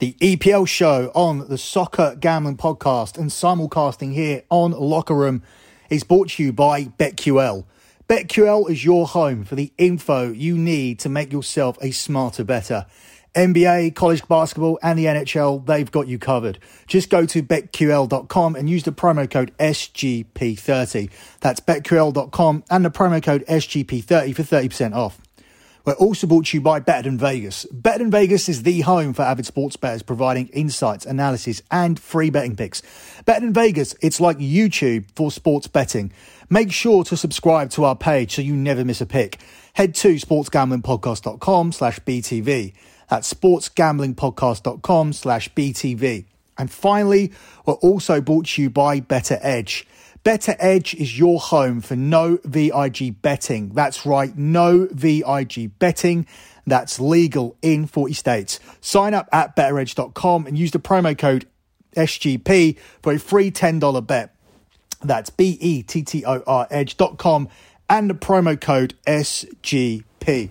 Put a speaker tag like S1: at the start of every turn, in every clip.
S1: The EPL show on the Soccer Gambling Podcast and simulcasting here on Locker Room is brought to you by BetQL. BetQL is your home for the info you need to make yourself a smarter, better. NBA, college basketball, and the NHL, they've got you covered. Just go to betql.com and use the promo code SGP30. That's betql.com and the promo code SGP30 for 30% off. Also brought to you by Better Than Vegas. Better Than Vegas is the home for avid sports bettors, providing insights, analysis, and free betting picks. Better Than Vegas, it's like YouTube for sports betting. Make sure to subscribe to our page so you never miss a pick. Head to sportsgamblingpodcast.com slash BTV. That's sportsgamblingpodcast.com slash BTV. And finally, we're also brought to you by BettorEdge. BettorEdge is your home for no VIG betting. That's right, no VIG betting. That's legal in 40 states. Sign up at bettoredge.com and use the promo code SGP for a free $10 bet. That's B E T T O R edge.com and the promo code SGP.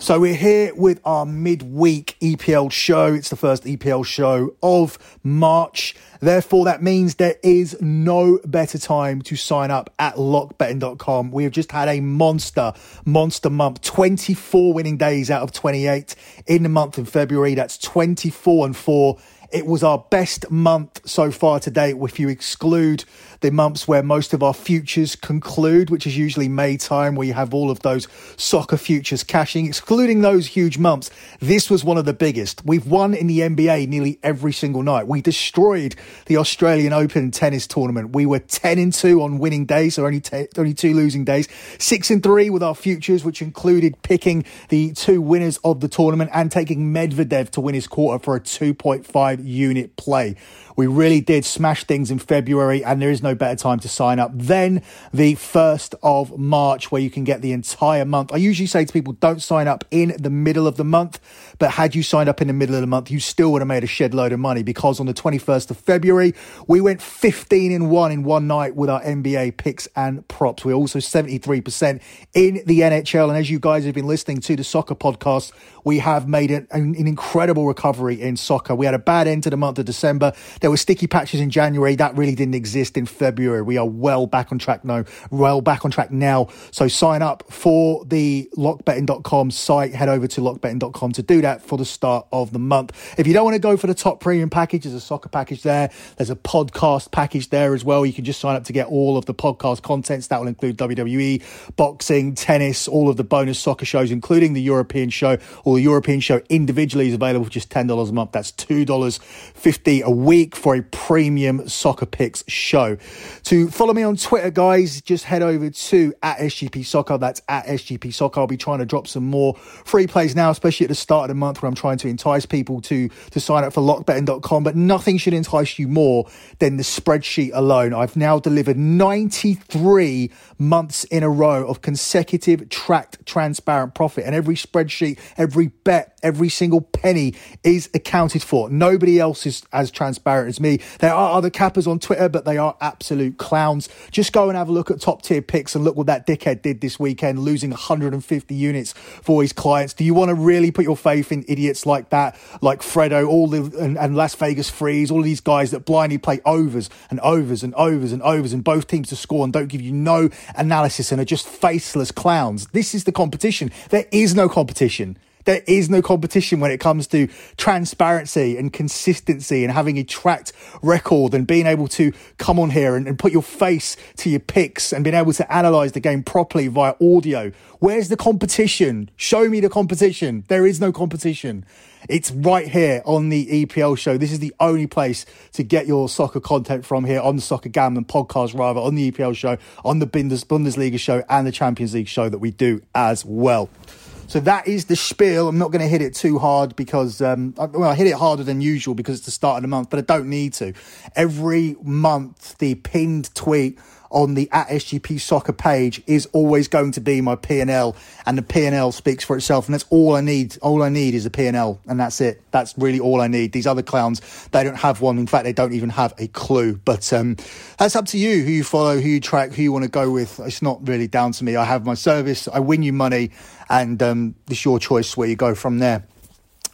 S1: So we're here with our midweek EPL show. It's the first EPL show of March. Therefore, that means there is no better time to sign up at lockbetting.com. We have just had a monster, monster month. 24 winning days out of 28 in the month of February. That's 24 and 4. It was our best month so far to date, if you exclude the months where most of our futures conclude, which is usually May time, where you have all of those soccer futures cashing, excluding those huge months. This was one of the biggest. We've won in the NBA nearly every single night. We destroyed the Australian Open tennis tournament. We were 10 and 2 on winning days, so only, only two losing days. 6 and 3 with our futures, which included picking the two winners of the tournament and taking Medvedev to win his quarter for a 2.5 unit play. We really did smash things in February, and there is no better time to sign up than the 1st of March, where you can get the entire month. I usually say to people, don't sign up in the middle of the month, but had you signed up in the middle of the month, you still would have made a shed load of money because on the 21st of February, we went 15 in one in one night with our NBA picks and props. We're also 73% in the NHL. And as you guys have been listening to the soccer podcast, we have made an, an, incredible recovery in soccer. We had a bad end to the month of December. There were sticky patches in January. That really didn't exist in February. We are well back on track now, well back on track now. So sign up for the lockbetting.com site. Head over to lockbetting.com to do that for the start of the month. If you don't want to go for the top premium package, there's a soccer package there. There's a podcast package there as well. You can just sign up to get all of the podcast contents. That will include WWE, boxing, tennis, all of the bonus soccer shows, including the European show. All the European show individually is available for just $10 a month. That's $2.50 a week for a premium soccer picks show. To follow me on Twitter, guys, just head over to at SGP Soccer. That's at SGP Soccer. I'll be trying to drop some more free plays now, especially at the start of the month where I'm trying to entice people to, to sign up for lockbetting.com. But nothing should entice you more than the spreadsheet alone. I've now delivered 93 months in a row of consecutive tracked transparent profit. And every spreadsheet, every bet, every single penny is accounted for. Nobody else is as transparent as me. There are other cappers on Twitter, but they are absolute clowns. Just go and have a look at top tier picks and look what that dickhead did this weekend, losing 150 units for his clients. Do you want to really put your faith in idiots like that, like Fredo, all the and, and Las Vegas Freeze, all these guys that blindly play overs and overs and overs and overs and both teams to score and don't give you no analysis and are just faceless clowns? This is the competition. There is no competition there is no competition when it comes to transparency and consistency and having a tracked record and being able to come on here and, and put your face to your picks and being able to analyze the game properly via audio. Where's the competition? Show me the competition. There is no competition. It's right here on the EPL show. This is the only place to get your soccer content from here on the Soccer Gambling podcast, rather on the EPL show, on the Bundesliga show, and the Champions League show that we do as well. So that is the spiel. I'm not going to hit it too hard because, um, I, well, I hit it harder than usual because it's the start of the month, but I don't need to. Every month, the pinned tweet on the at SGP soccer page is always going to be my P&L and the P&L speaks for itself and that's all I need. All I need is a P&L and that's it. That's really all I need. These other clowns they don't have one. In fact they don't even have a clue. But um, that's up to you who you follow who you track who you want to go with. It's not really down to me. I have my service I win you money and um, it's your choice where you go from there.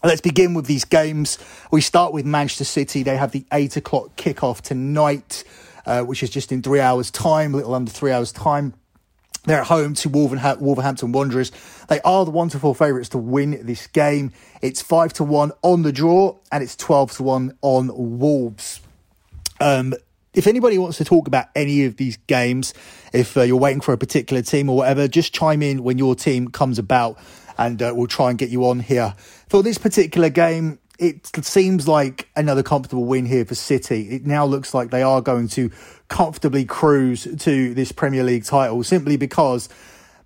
S1: Let's begin with these games. We start with Manchester City. They have the eight o'clock kickoff tonight, uh, which is just in three hours' time, a little under three hours' time. They're at home to Wolverhampton Wanderers. They are the one to four favourites to win this game. It's five to one on the draw, and it's twelve to one on Wolves. Um, if anybody wants to talk about any of these games, if uh, you're waiting for a particular team or whatever, just chime in when your team comes about and uh, we'll try and get you on here. For this particular game, it seems like another comfortable win here for City. It now looks like they are going to comfortably cruise to this Premier League title simply because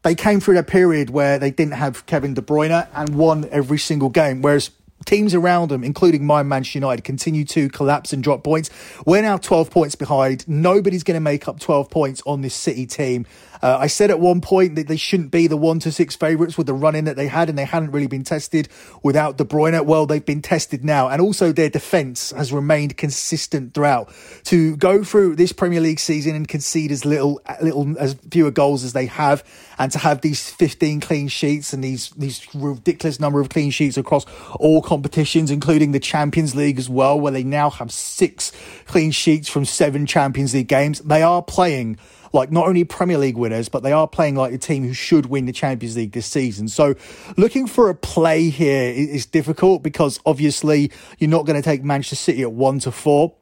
S1: they came through a period where they didn't have Kevin De Bruyne and won every single game, whereas teams around them, including my Manchester United, continue to collapse and drop points. We're now 12 points behind. Nobody's going to make up 12 points on this City team. Uh, I said at one point that they shouldn't be the one to six favourites with the run in that they had, and they hadn't really been tested without De Bruyne. Well, they've been tested now, and also their defence has remained consistent throughout. To go through this Premier League season and concede as little, little as fewer goals as they have, and to have these 15 clean sheets and these these ridiculous number of clean sheets across all competitions, including the Champions League as well, where they now have six clean sheets from seven Champions League games. They are playing like not only Premier League winners, but they are playing like a team who should win the Champions League this season. So looking for a play here is difficult because obviously you're not going to take Manchester City at one to four.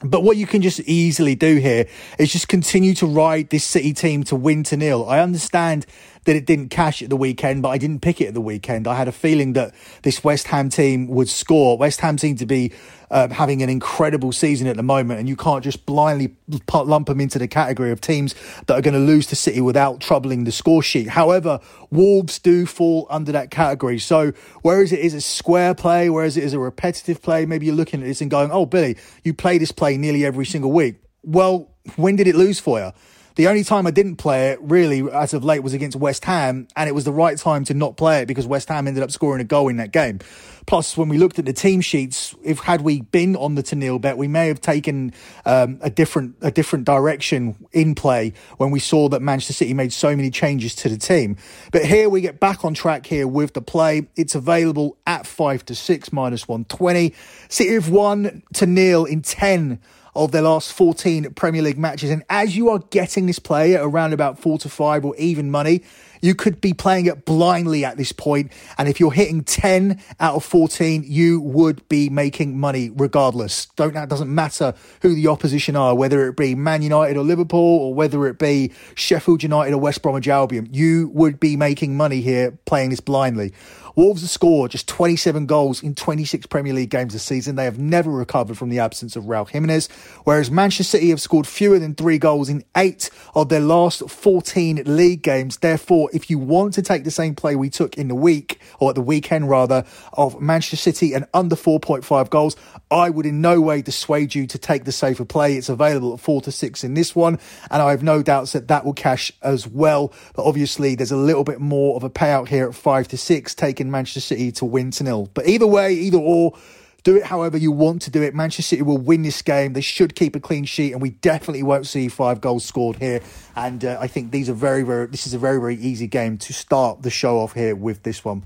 S1: But what you can just easily do here is just continue to ride this City team to win to nil. I understand that it didn't cash at the weekend, but I didn't pick it at the weekend. I had a feeling that this West Ham team would score. West Ham seem to be uh, having an incredible season at the moment, and you can't just blindly lump them into the category of teams that are going to lose to City without troubling the score sheet. However, Wolves do fall under that category. So, whereas it is a square play, whereas it is a repetitive play, maybe you're looking at this and going, oh, Billy, you play this play nearly every single week. Well, when did it lose for you? The only time I didn't play it really as of late was against West Ham, and it was the right time to not play it because West Ham ended up scoring a goal in that game. Plus, when we looked at the team sheets, if had we been on the to nil bet, we may have taken um, a different a different direction in play when we saw that Manchester City made so many changes to the team. But here we get back on track here with the play. It's available at five to six minus one twenty. City have won to nil in ten of their last 14 Premier League matches. And as you are getting this play at around about four to five or even money, you could be playing it blindly at this point. And if you're hitting 10 out of 14, you would be making money regardless. Don't, that doesn't matter who the opposition are, whether it be Man United or Liverpool or whether it be Sheffield United or West Bromwich Albion. You would be making money here playing this blindly. Wolves have scored just 27 goals in 26 Premier League games this season. They have never recovered from the absence of Raul Jimenez, whereas Manchester City have scored fewer than three goals in eight of their last 14 league games. Therefore, if you want to take the same play we took in the week, or at the weekend rather, of Manchester City and under 4.5 goals, I would in no way dissuade you to take the safer play. It's available at four to six in this one, and I have no doubts that that will cash as well. But obviously, there's a little bit more of a payout here at five to six, taking Manchester City to win to nil. But either way, either or, do it however you want to do it. Manchester City will win this game. They should keep a clean sheet, and we definitely won't see five goals scored here. And uh, I think these are very, very. This is a very, very easy game to start the show off here with this one.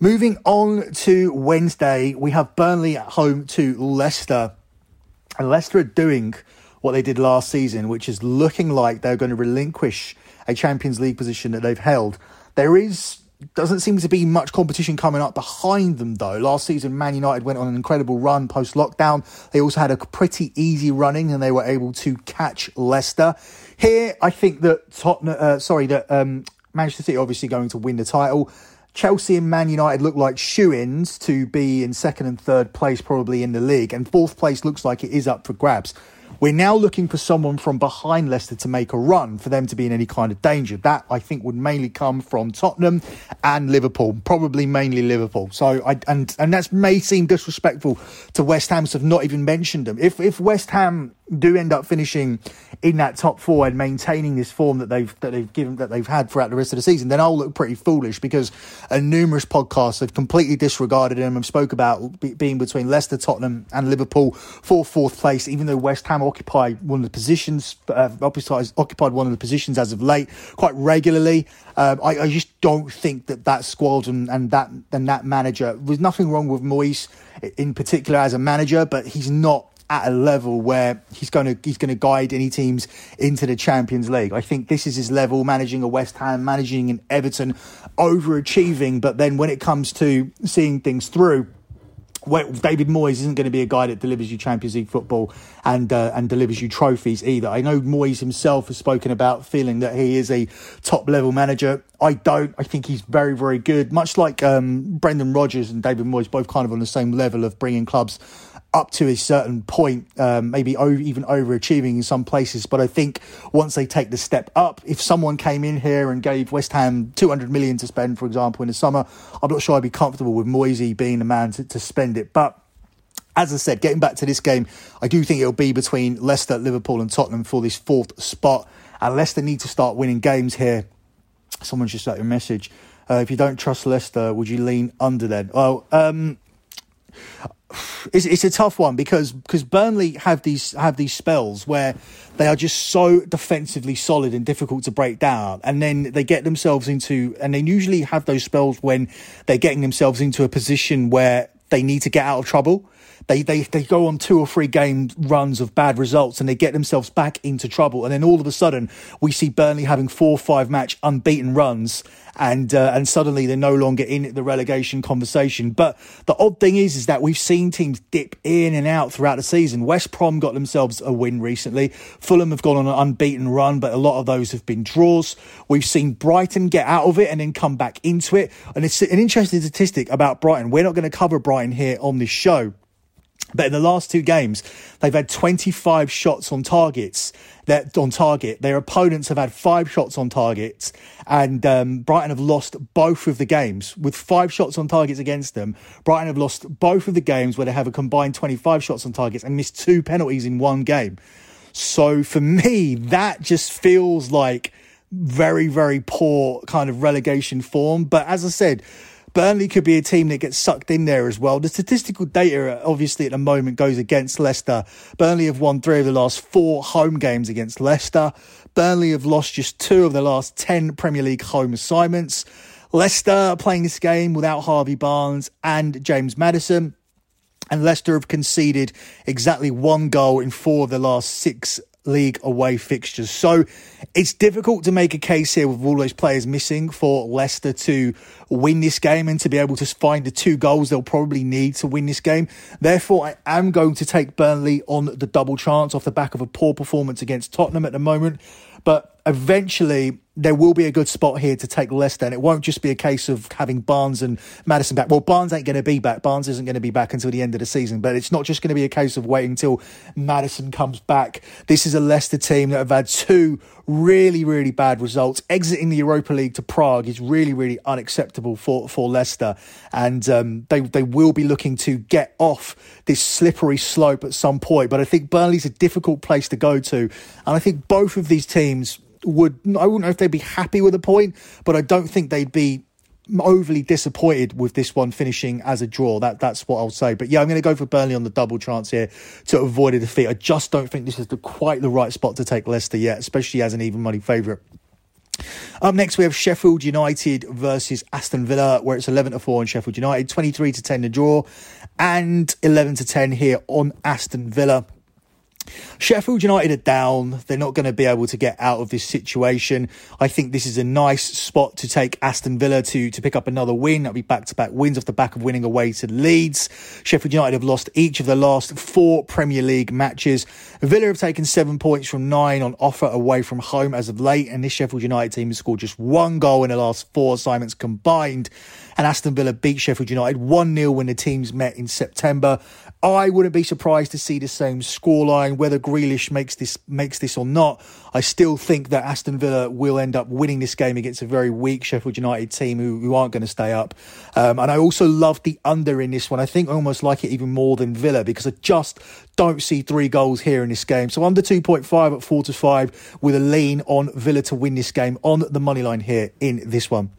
S1: Moving on to Wednesday, we have Burnley at home to Leicester, and Leicester are doing what they did last season, which is looking like they're going to relinquish a Champions League position that they've held. There is doesn't seem to be much competition coming up behind them though. Last season, Man United went on an incredible run post lockdown. They also had a pretty easy running and they were able to catch Leicester. Here, I think that Tottenham, uh, sorry, that um, Manchester City obviously going to win the title. Chelsea and Man United look like shoe ins to be in second and third place, probably in the league, and fourth place looks like it is up for grabs. We're now looking for someone from behind Leicester to make a run for them to be in any kind of danger. That I think would mainly come from Tottenham and Liverpool, probably mainly Liverpool. So I and and that may seem disrespectful to West Ham to have not even mentioned them. If if West Ham do end up finishing in that top four and maintaining this form that they've that they've given that they've had throughout the rest of the season, then I'll look pretty foolish because uh, numerous podcasts have completely disregarded them and spoke about being between Leicester, Tottenham, and Liverpool for fourth place. Even though West Ham occupy one of the positions, uh, occupied one of the positions as of late quite regularly. Um, I, I, just don't think that that squad and, and that and that manager. There's nothing wrong with Moyes in particular as a manager, but he's not at a level where he's going to he's going to guide any teams into the Champions League. I think this is his level, managing a West Ham, managing an Everton, overachieving. But then when it comes to seeing things through, well, David Moyes isn't going to be a guy that delivers you Champions League football and uh, and delivers you trophies either. I know Moyes himself has spoken about feeling that he is a top level manager. I don't. I think he's very very good. Much like um, Brendan Rodgers and David Moyes, both kind of on the same level of bringing clubs up to a certain point, um, maybe over, even overachieving in some places. But I think once they take the step up, if someone came in here and gave West Ham 200 million to spend, for example, in the summer, I'm not sure I'd be comfortable with Moisey being the man to, to spend it. But as I said, getting back to this game, I do think it'll be between Leicester, Liverpool, and Tottenham for this fourth spot. And Leicester need to start winning games here. Someone just sent a message. Uh, if you don't trust Leicester, would you lean under then? Well, um, it's, it's a tough one because because Burnley have these have these spells where they are just so defensively solid and difficult to break down, and then they get themselves into and they usually have those spells when they're getting themselves into a position where they need to get out of trouble. They, they, they go on two or three game runs of bad results and they get themselves back into trouble. And then all of a sudden, we see Burnley having four or five match unbeaten runs and uh, and suddenly they're no longer in the relegation conversation. But the odd thing is, is that we've seen teams dip in and out throughout the season. West Brom got themselves a win recently. Fulham have gone on an unbeaten run, but a lot of those have been draws. We've seen Brighton get out of it and then come back into it. And it's an interesting statistic about Brighton. We're not going to cover Brighton here on this show. But in the last two games, they've had 25 shots on targets. That on target, their opponents have had five shots on targets, and um, Brighton have lost both of the games with five shots on targets against them. Brighton have lost both of the games where they have a combined 25 shots on targets and missed two penalties in one game. So for me, that just feels like very, very poor kind of relegation form. But as I said, Burnley could be a team that gets sucked in there as well. The statistical data, obviously, at the moment goes against Leicester. Burnley have won three of the last four home games against Leicester. Burnley have lost just two of the last 10 Premier League home assignments. Leicester playing this game without Harvey Barnes and James Maddison. And Leicester have conceded exactly one goal in four of the last six league away fixtures. So it's difficult to make a case here with all those players missing for Leicester to win this game and to be able to find the two goals they'll probably need to win this game. Therefore, I am going to take Burnley on the double chance off the back of a poor performance against Tottenham at the moment. But eventually, there will be a good spot here to take Leicester, and it won't just be a case of having Barnes and Maddison back. Well, Barnes ain't going to be back. Barnes isn't going to be back until the end of the season, but it's not just going to be a case of waiting until Maddison comes back. This is a Leicester team that have had two really, really bad results. Exiting the Europa League to Prague is really, really unacceptable for, for Leicester, and um, they they will be looking to get off this slippery slope at some point. But I think Burnley's a difficult place to go to, and I think both of these teams would I wouldn't know if they'd be happy with a point, but I don't think they'd be overly disappointed with this one finishing as a draw. That that's what I'll say. But yeah, I'm going to go for Burnley on the double chance here to avoid a defeat. I just don't think this is the, quite the right spot to take Leicester yet, especially as an even money favourite. Up next, we have Sheffield United versus Aston Villa, where it's 11 to 4 on Sheffield United, 23 to 10 the draw, and 11 to 10 here on Aston Villa. Sheffield United are down. They're not going to be able to get out of this situation. I think this is a nice spot to take Aston Villa to, to pick up another win. That'll be back to back wins off the back of winning away to Leeds. Sheffield United have lost each of the last four Premier League matches. Villa have taken seven points from nine on offer away from home as of late. And this Sheffield United team has scored just one goal in the last four assignments combined. And Aston Villa beat Sheffield United 1 0 when the teams met in September. I wouldn't be surprised to see the same scoreline, whether Grealish makes this makes this or not. I still think that Aston Villa will end up winning this game against a very weak Sheffield United team who, who aren't going to stay up. Um, and I also love the under in this one. I think I almost like it even more than Villa because I just don't see three goals here in this game. So under 2.5 at 4 to 5 with a lean on Villa to win this game on the money line here in this one.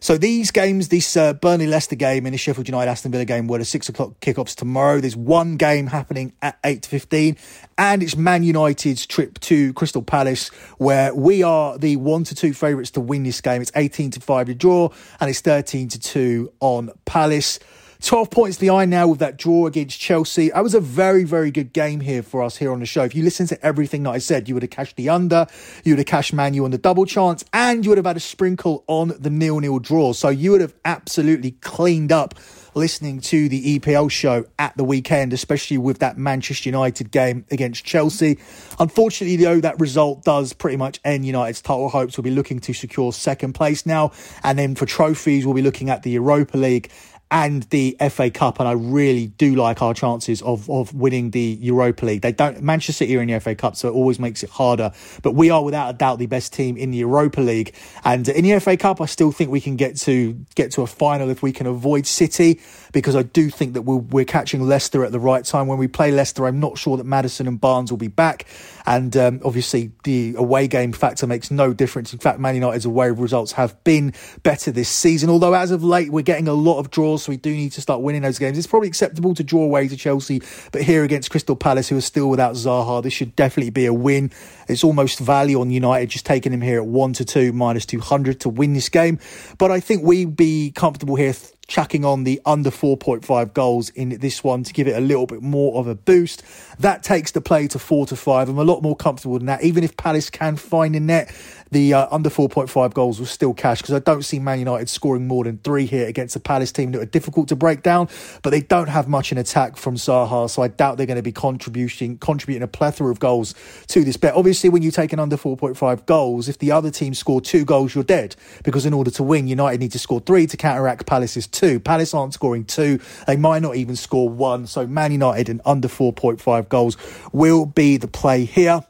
S1: So these games, this uh, Burnley Leicester game and the Sheffield United Aston Villa game were the six o'clock kickoffs tomorrow. There's one game happening at eight fifteen, and it's Man United's trip to Crystal Palace, where we are the one to two favourites to win this game. It's eighteen to five to draw, and it's thirteen to two on Palace. 12 points behind now with that draw against Chelsea. That was a very, very good game here for us here on the show. If you listen to everything that I said, you would have cashed the under, you would have cashed Manu on the double chance, and you would have had a sprinkle on the nil-nil draw. So you would have absolutely cleaned up listening to the EPL show at the weekend, especially with that Manchester United game against Chelsea. Unfortunately, though, that result does pretty much end United's title hopes. We'll be looking to secure second place now. And then for trophies, we'll be looking at the Europa League and the FA Cup, and I really do like our chances of of winning the Europa League. They don't Manchester City are in the FA Cup, so it always makes it harder. But we are without a doubt the best team in the Europa League, and in the FA Cup, I still think we can get to get to a final if we can avoid City, because I do think that we're, we're catching Leicester at the right time. When we play Leicester, I'm not sure that Maddison and Barnes will be back, and um, obviously the away game factor makes no difference. In fact, Man United's away results have been better this season, although as of late we're getting a lot of draws so we do need to start winning those games. It's probably acceptable to draw away to Chelsea, but here against Crystal Palace, who are still without Zaha, this should definitely be a win. It's almost value on United, just taking him here at 1 to 2, minus 200 to win this game. But I think we'd be comfortable here chucking on the under 4.5 goals in this one to give it a little bit more of a boost. That takes the play to 4 to 5. I'm a lot more comfortable than that. Even if Palace can find a net, the uh, under 4.5 goals will still cash because I don't see Man United scoring more than three here against a Palace team that are difficult to break down, but they don't have much in attack from Zaha, so I doubt they're going to be contributing contributing a plethora of goals to this bet. Obviously, when you take an under 4.5 goals, if the other team score two goals, you're dead because in order to win, United need to score three to counteract Palace's two. Palace aren't scoring two; they might not even score one. So Man United and under 4.5 goals will be the play here.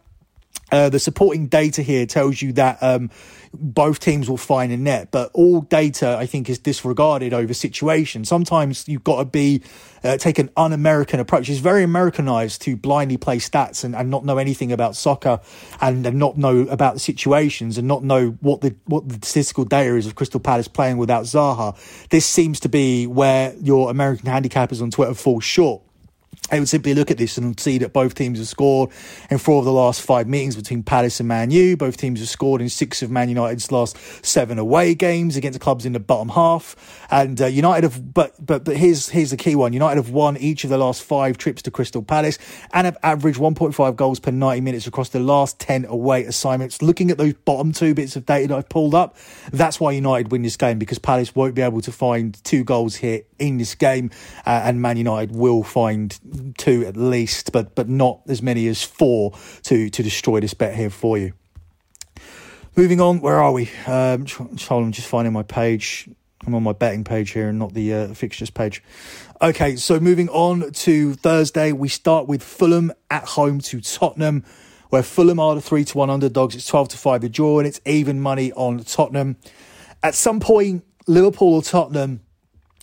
S1: Uh, the supporting data here tells you that um, both teams will find a net, but all data I think is disregarded over situation. Sometimes you've got to be uh, take an un-American approach. It's very Americanized to blindly play stats and, and not know anything about soccer and, and not know about the situations and not know what the what the statistical data is of Crystal Palace playing without Zaha. This seems to be where your American handicappers on Twitter fall short. I would simply look at this and see that both teams have scored in four of the last five meetings between Palace and Man U. Both teams have scored in six of Man United's last seven away games against clubs in the bottom half. And uh, United have, but but but here's here's the key one: United have won each of the last five trips to Crystal Palace and have averaged 1.5 goals per 90 minutes across the last 10 away assignments. Looking at those bottom two bits of data that I've pulled up, that's why United win this game because Palace won't be able to find two goals here in this game, uh, and Man United will find two at least, but but not as many as four to to destroy this bet here for you. Moving on, where are we? Um, I'm just finding my page. I'm on my betting page here and not the uh, fixtures page. Okay, so moving on to Thursday, we start with Fulham at home to Tottenham, where Fulham are the three to one underdogs. It's twelve to five a draw, and it's even money on Tottenham. At some point, Liverpool or Tottenham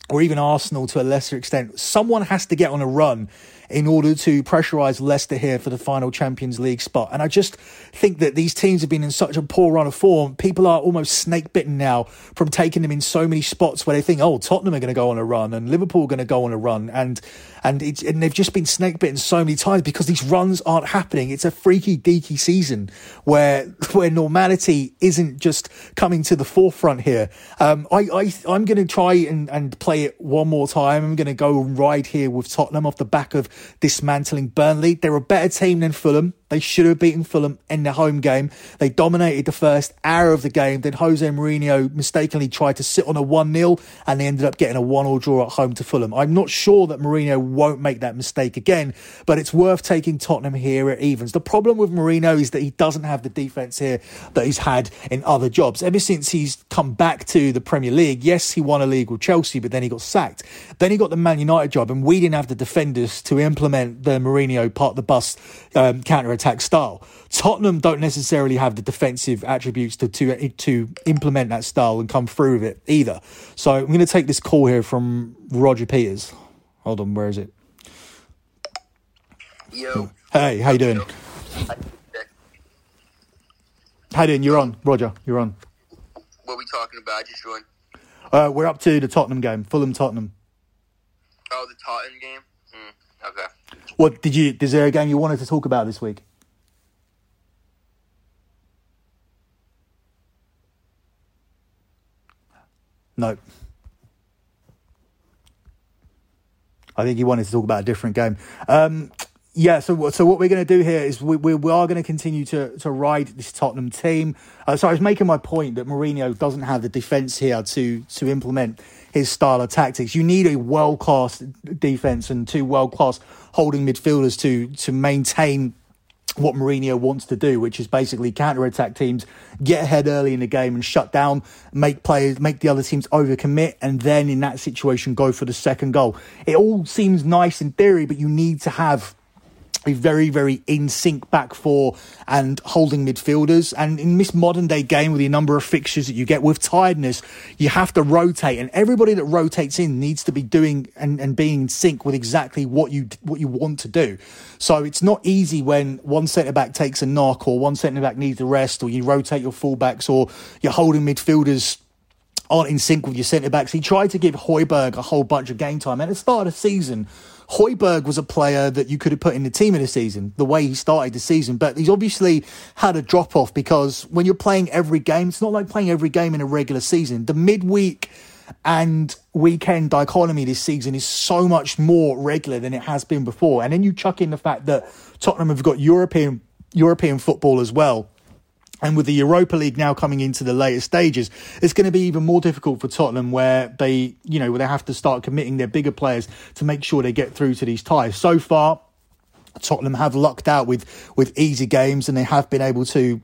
S1: or even Arsenal to a lesser extent, someone has to get on a run in order to pressurise Leicester here for the final Champions League spot. And I just think that these teams have been in such a poor run of form. People are almost snake bitten now from taking them in so many spots where they think, oh, Tottenham are going to go on a run and Liverpool are going to go on a run. And and it's and they've just been snake bitten so many times because these runs aren't happening. It's a freaky deaky season where where normality isn't just coming to the forefront here. Um, I, I I'm going to try and, and play it one more time. I'm going to go and ride here with Tottenham off the back of dismantling Burnley. They're a better team than Fulham. They should have beaten Fulham in the home game. They dominated the first hour of the game. Then Jose Mourinho mistakenly tried to sit on a 1 0 and they ended up getting a 1 0 draw at home to Fulham. I'm not sure that Mourinho won't make that mistake again, but it's worth taking Tottenham here at evens. The problem with Mourinho is that he doesn't have the defence here that he's had in other jobs. Ever since he's come back to the Premier League, yes, he won a league with Chelsea, but then he got sacked. Then he got the Man United job, and we didn't have the defenders to implement the Mourinho part the bus um, counter attack style. Tottenham don't necessarily have the defensive attributes to, to to implement that style and come through with it either. So I'm going to take this call here from Roger Peters. Hold on, where is it?
S2: Yo.
S1: Hey, how you doing? How you doing? You're on, Roger. You're on.
S2: What are we talking about? I just joined.
S1: Uh, we're up to the Tottenham game, Fulham Tottenham.
S2: Oh, the Tottenham game. Mm, okay.
S1: What did you? Is there a game you wanted to talk about this week? No. I think he wanted to talk about a different game. Um, yeah, so so what we're going to do here is we, we, we are going to continue to to ride this Tottenham team. Uh, so I was making my point that Mourinho doesn't have the defense here to to implement his style of tactics. You need a world class defense and two world class holding midfielders to to maintain what Mourinho wants to do, which is basically counter attack teams, get ahead early in the game and shut down, make players, make the other teams overcommit, and then in that situation go for the second goal. It all seems nice in theory, but you need to have a very, very in sync back four and holding midfielders. And in this modern day game with the number of fixtures that you get with tiredness, you have to rotate and everybody that rotates in needs to be doing and, and being in sync with exactly what you, what you want to do. So it's not easy when one centre back takes a knock or one centre back needs a rest or you rotate your fullbacks or you're holding midfielders aren't in sync with your centre backs. He tried to give Højbjerg a whole bunch of game time at the start of the season. Højbjerg was a player that you could have put in the team of the season, the way he started the season. But he's obviously had a drop off because when you're playing every game, it's not like playing every game in a regular season. The midweek and weekend dichotomy this season is so much more regular than it has been before. And then you chuck in the fact that Tottenham have got European European football as well. And with the Europa League now coming into the later stages, it's going to be even more difficult for Tottenham where they, you know, where they have to start committing their bigger players to make sure they get through to these ties. So far, Tottenham have lucked out with, with easy games and they have been able to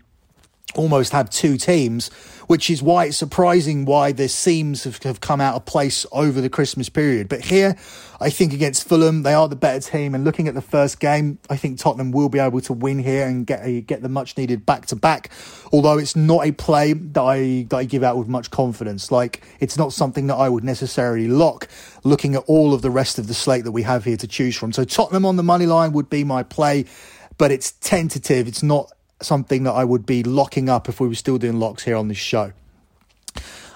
S1: almost have two teams, which is why it's surprising why the seams have, have come out of place over the Christmas period. But here, I think against Fulham, they are the better team. And looking at the first game, I think Tottenham will be able to win here and get a, get the much needed back to back. Although it's not a play that I that I give out with much confidence. Like it's not something that I would necessarily lock. Looking at all of the rest of the slate that we have here to choose from, so Tottenham on the money line would be my play, but it's tentative. It's not something that I would be locking up if we were still doing locks here on this show.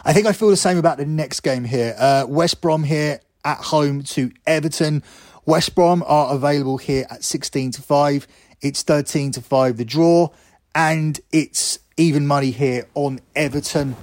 S1: I think I feel the same about the next game here. Uh, West Brom here at home to Everton. West Brom are available here at 16 to 5. It's 13 to 5 the draw, and it's even money here on Everton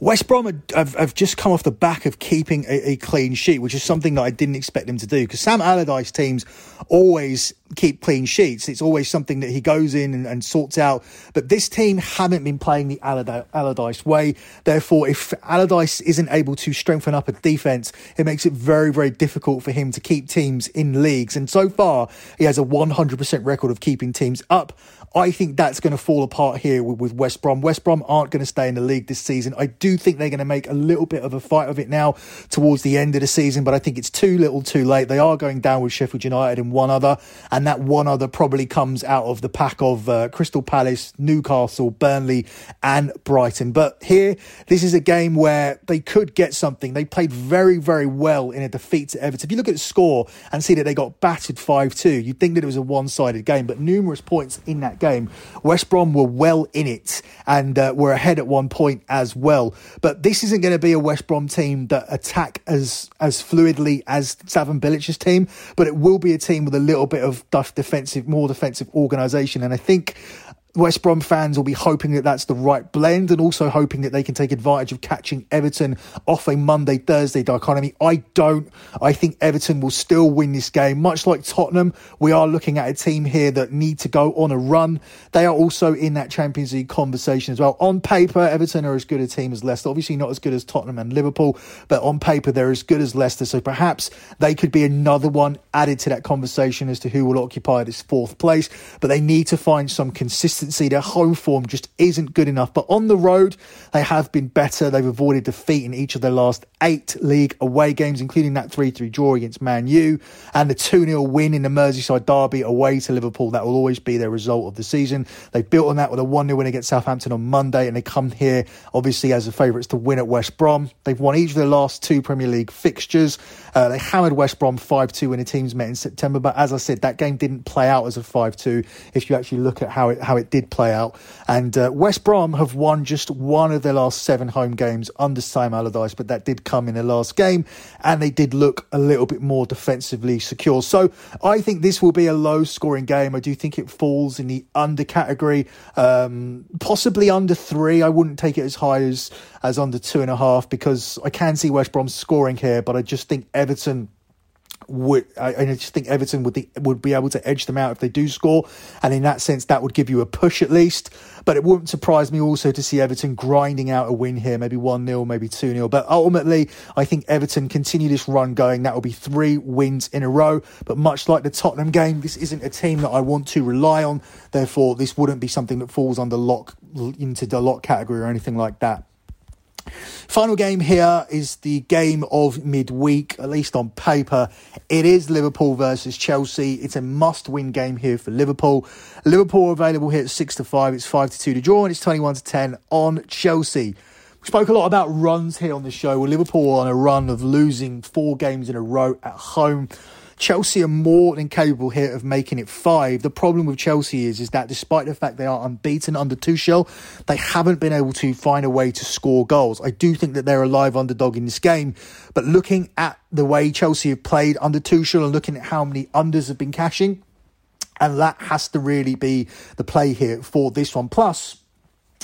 S1: West Brom have, have, just come off the back of keeping a, a, clean sheet, which is something that I didn't expect them to do because Sam Allardyce teams always keep clean sheets. It's always something that he goes in and, and sorts out. But this team haven't been playing the Allardyce way. Therefore, if Allardyce isn't able to strengthen up a defense, it makes it very, very difficult for him to keep teams in leagues. And so far, he has a 100% record of keeping teams up. I think that's going to fall apart here with, West Brom. West Brom aren't going to stay in the league this season. I do think they're going to make a little bit of a fight of it now towards the end of the season, but I think it's too little too late. They are going down with Sheffield United and one other, and that one other probably comes out of the pack of uh, Crystal Palace, Newcastle, Burnley, and Brighton. But here, this is a game where they could get something. They played very, very well in a defeat to Everton. If you look at the score and see that they got battered 5 2, you'd think that it was a one sided game, but numerous points in that game. West Brom were well in it and uh, were ahead at one point as well. But this isn't going to be a West Brom team that attack as as fluidly as Slaven Bilic's team, but it will be a team with a little bit of defensive, more defensive organisation. And I think West Brom fans will be hoping that that's the right blend and also hoping that they can take advantage of catching Everton off a Monday Thursday dichotomy. I don't. I think Everton will still win this game. Much like Tottenham, we are looking at a team here that need to go on a run. They are also in that Champions League conversation as well. On paper, Everton are as good a team as Leicester. Obviously, not as good as Tottenham and Liverpool, but on paper, they're as good as Leicester. So perhaps they could be another one added to that conversation as to who will occupy this fourth place. But they need to find some consistency consistency. Their home form just isn't good enough. But on the road, they have been better. They've avoided defeat in each of their last eight league away games, including that 3 3 draw against Man U and the 2 0 win in the Merseyside Derby away to Liverpool. That will always be their result of the season. They built on that with a 1 0 win against Southampton on Monday, and they come here, obviously, as the favourites to win at West Brom. They've won each of their last two Premier League fixtures. Uh, they hammered West Brom 5 2 when the teams met in September, but as I said, that game didn't play out as a 5 2 if you actually look at how it, how it did play out. And uh, West Brom have won just one of their last seven home games under Sam Allardyce, but that did come in their last game, and they did look a little bit more defensively secure. So I think this will be a low scoring game. I do think it falls in the under category, um, possibly under three. I wouldn't take it as high as, as under two and a half because I can see West Brom scoring here, but I just think Everton would I, I just think Everton would be, would be able to edge them out if they do score, and in that sense, that would give you a push at least. But it wouldn't surprise me also to see Everton grinding out a win here, maybe one 0 maybe two 0 But ultimately, I think Everton continue this run going. That will be three wins in a row. But much like the Tottenham game, this isn't a team that I want to rely on. Therefore, this wouldn't be something that falls under lock into the lock category or anything like that. Final game here is the game of midweek, at least on paper. It is Liverpool versus Chelsea. It's a must win game here for Liverpool. Liverpool available here at 6 to 5. It's 5 to 2 to draw, and it's 21 to 10 on Chelsea. We spoke a lot about runs here on the show. Well, Liverpool on a run of losing four games in a row at home. Chelsea are more than capable here of making it five. The problem with Chelsea is, is that despite the fact they are unbeaten under Tuchel, they haven't been able to find a way to score goals. I do think that they're a live underdog in this game, but looking at the way Chelsea have played under Tuchel and looking at how many unders have been cashing, and that has to really be the play here for this one. Plus,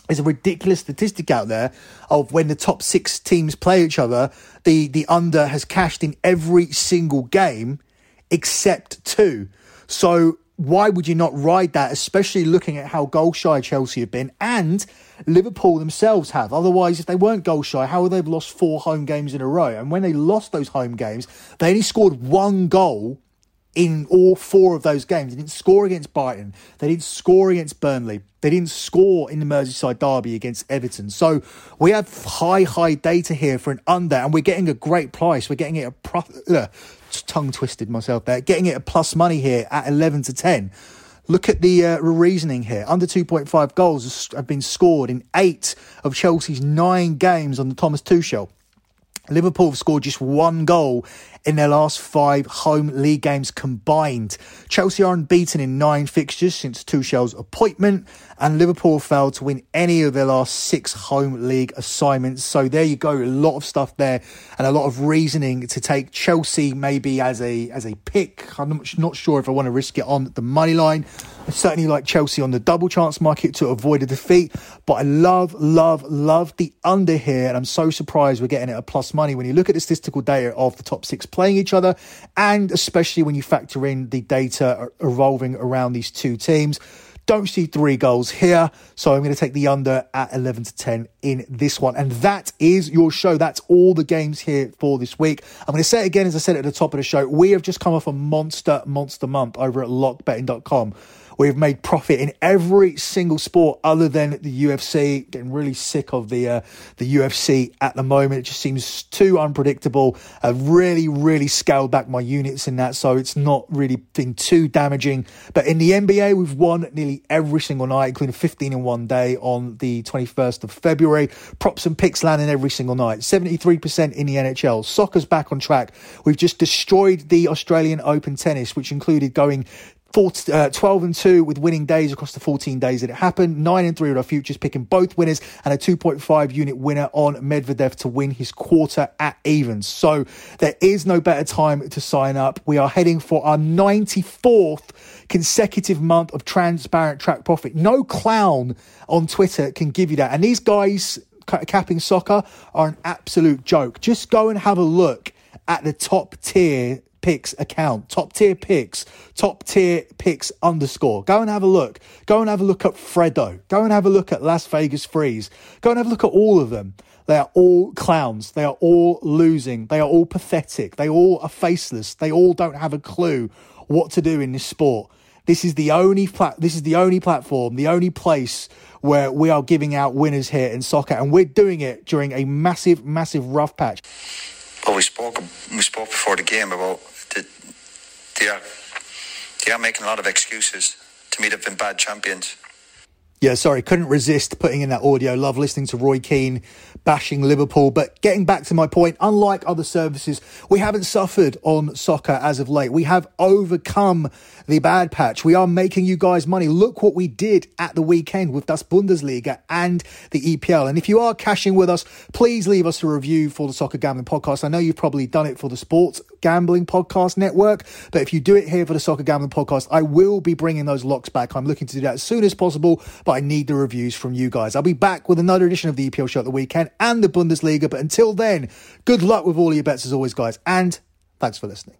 S1: there's a ridiculous statistic out there of when the top six teams play each other, the, the under has cashed in every single game except two. So why would you not ride that, especially looking at how goal shy Chelsea have been and Liverpool themselves have? Otherwise, if they weren't goal shy, how would they have lost four home games in a row? And when they lost those home games, they only scored one goal in all four of those games. They didn't score against Brighton. They didn't score against Burnley. They didn't score in the Merseyside derby against Everton. So we have high, high data here for an under, and we're getting a great price. We're getting it a tongue twisted myself there. Getting it a plus money here at eleven to ten. Look at the uh, reasoning here. Under 2.5 goals have been scored in eight of Chelsea's nine games on the Thomas Tuchel. Liverpool have scored just one goal in their last five home league games combined. Chelsea are unbeaten in nine fixtures since Tuchel's appointment, and Liverpool failed to win any of their last six home league assignments. So there you go, a lot of stuff there, and a lot of reasoning to take Chelsea maybe as a as a pick. I'm not sure if I want to risk it on the money line. I certainly like Chelsea on the double chance market to avoid a defeat, but I love, love, love the under here, and I'm so surprised we're getting it at plus money when you look at the statistical data of the top six playing each other, and especially when you factor in the data revolving around these two teams. Don't see three goals here, so I'm going to take the under at 11 to 10 in this one. And that is your show. That's all the games here for this week. I'm going to say it again, as I said at the top of the show, we have just come off a monster, monster month over at lockbetting.com. We've made profit in every single sport other than the UFC. Getting really sick of the uh, the UFC at the moment. It just seems too unpredictable. I've really, really scaled back my units in that, so it's not really been too damaging. But in the NBA, we've won nearly every single night, including 15 in one day on the 21st of February. Props and picks landing every single night. 73% in the NHL. Soccer's back on track. We've just destroyed the Australian Open tennis, which included going 14, uh, 12 and 2 with winning days across the 14 days that it happened. 9 and 3 with our futures, picking both winners and a 2.5 unit winner on Medvedev to win his quarter at evens. So there is no better time to sign up. We are heading for our 94th consecutive month of transparent track profit. No clown on Twitter can give you that. And these guys capping soccer are an absolute joke. Just go and have a look at the top tier picks account, top tier picks, top tier picks underscore. Go and have a look. Go and have a look at Fredo. Go and have a look at Las Vegas Freeze. Go and have a look at all of them. They are all clowns. They are all losing. They are all pathetic. They all are faceless. They all don't have a clue what to do in this sport. This is the only plat- this is the only platform, the only place where we are giving out winners here in soccer, and we're doing it during a massive, massive rough patch.
S3: Well, we spoke we spoke before the game about the, they are they are making a lot of excuses. To me, they've been bad champions.
S1: Yeah, sorry, couldn't resist putting in that audio. Love listening to Roy Keane bashing Liverpool. But getting back to my point, unlike other services, we haven't suffered on soccer as of late. We have overcome the bad patch. We are making you guys money. Look what we did at the weekend with Das Bundesliga and the EPL. And if you are cashing with us, please leave us a review for the Soccer Gambling Podcast. I know you've probably done it for the Sports Gambling Podcast Network, but if you do it here for the Soccer Gambling Podcast, I will be bringing those locks back. I'm looking to do that as soon as possible, but I need the reviews from you guys. I'll be back with another edition of the EPL show at the weekend and the Bundesliga. But until then, good luck with all your bets as always, guys. And thanks for listening.